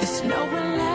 There's nowhere left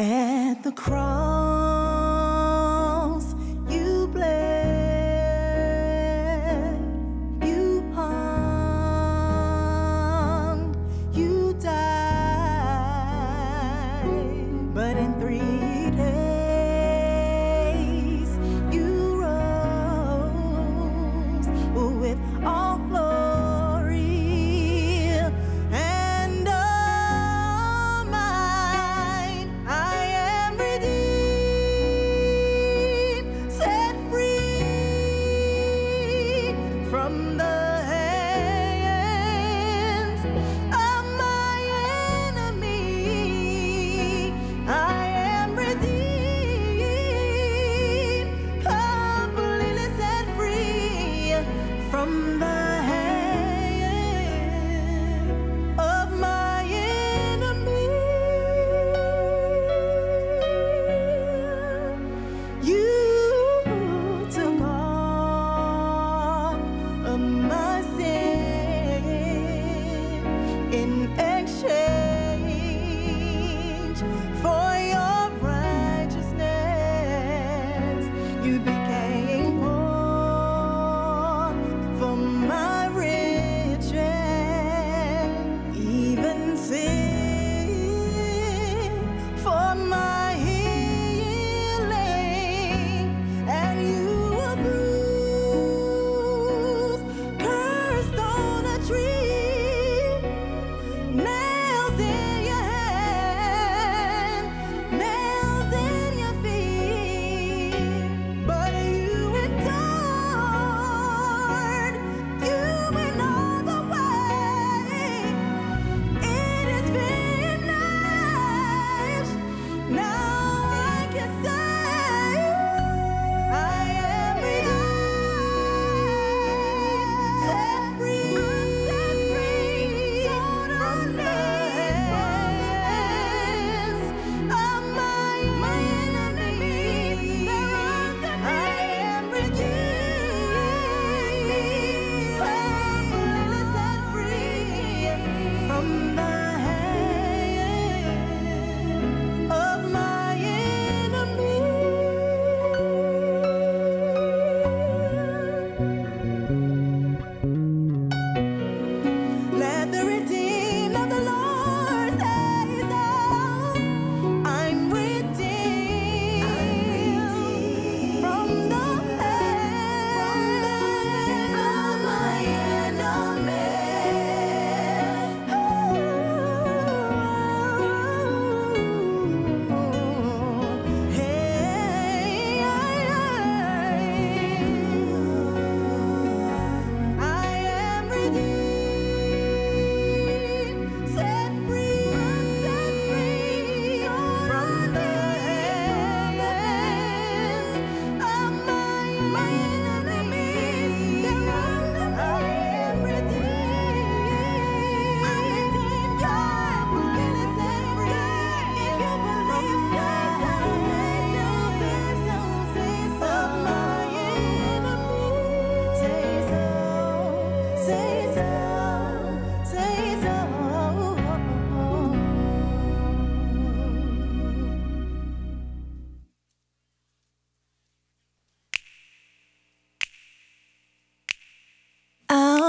At the cross,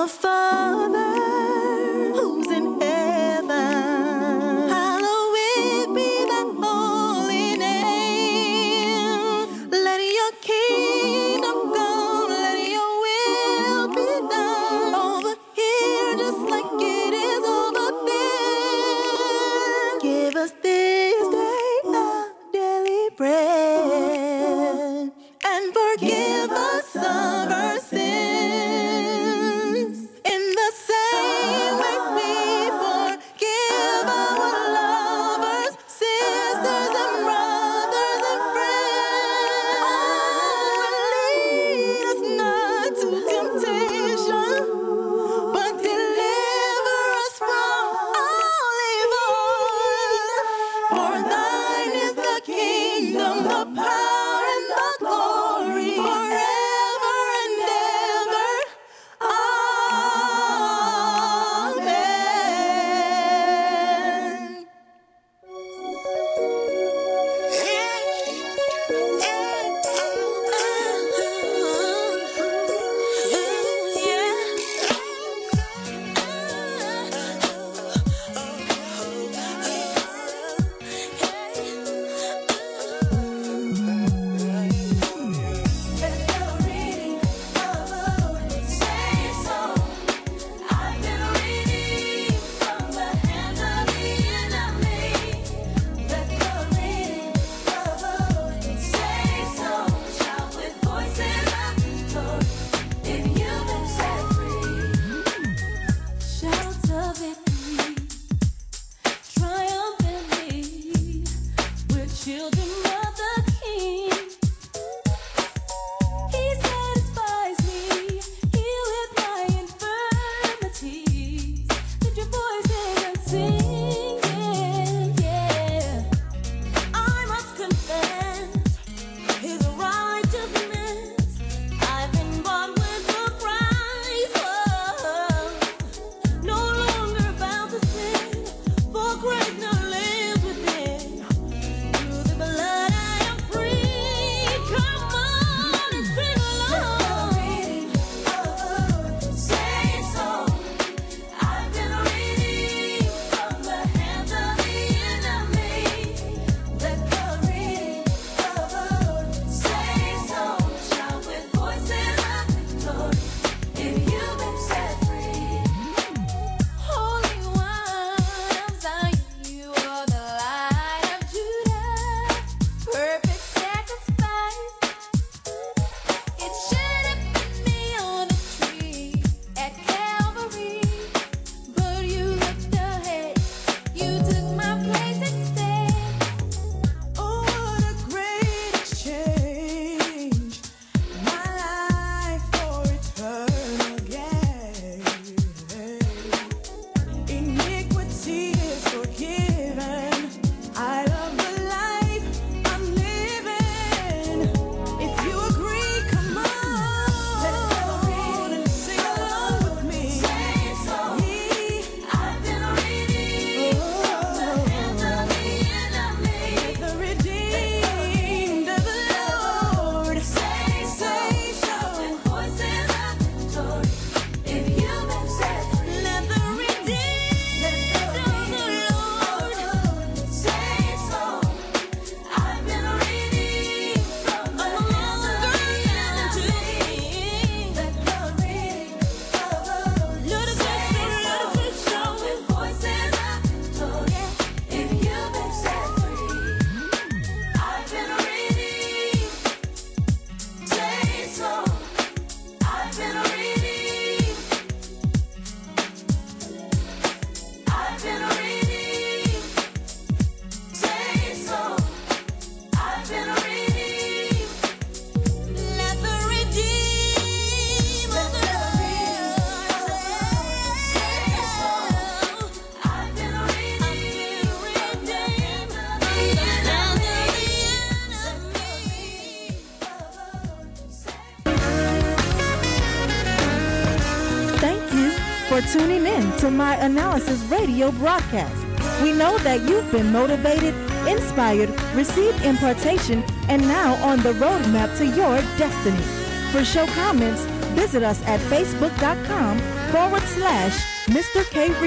Our tuning in to my analysis radio broadcast. We know that you've been motivated, inspired, received impartation, and now on the roadmap to your destiny. For show comments, visit us at facebook.com forward slash Mr. K.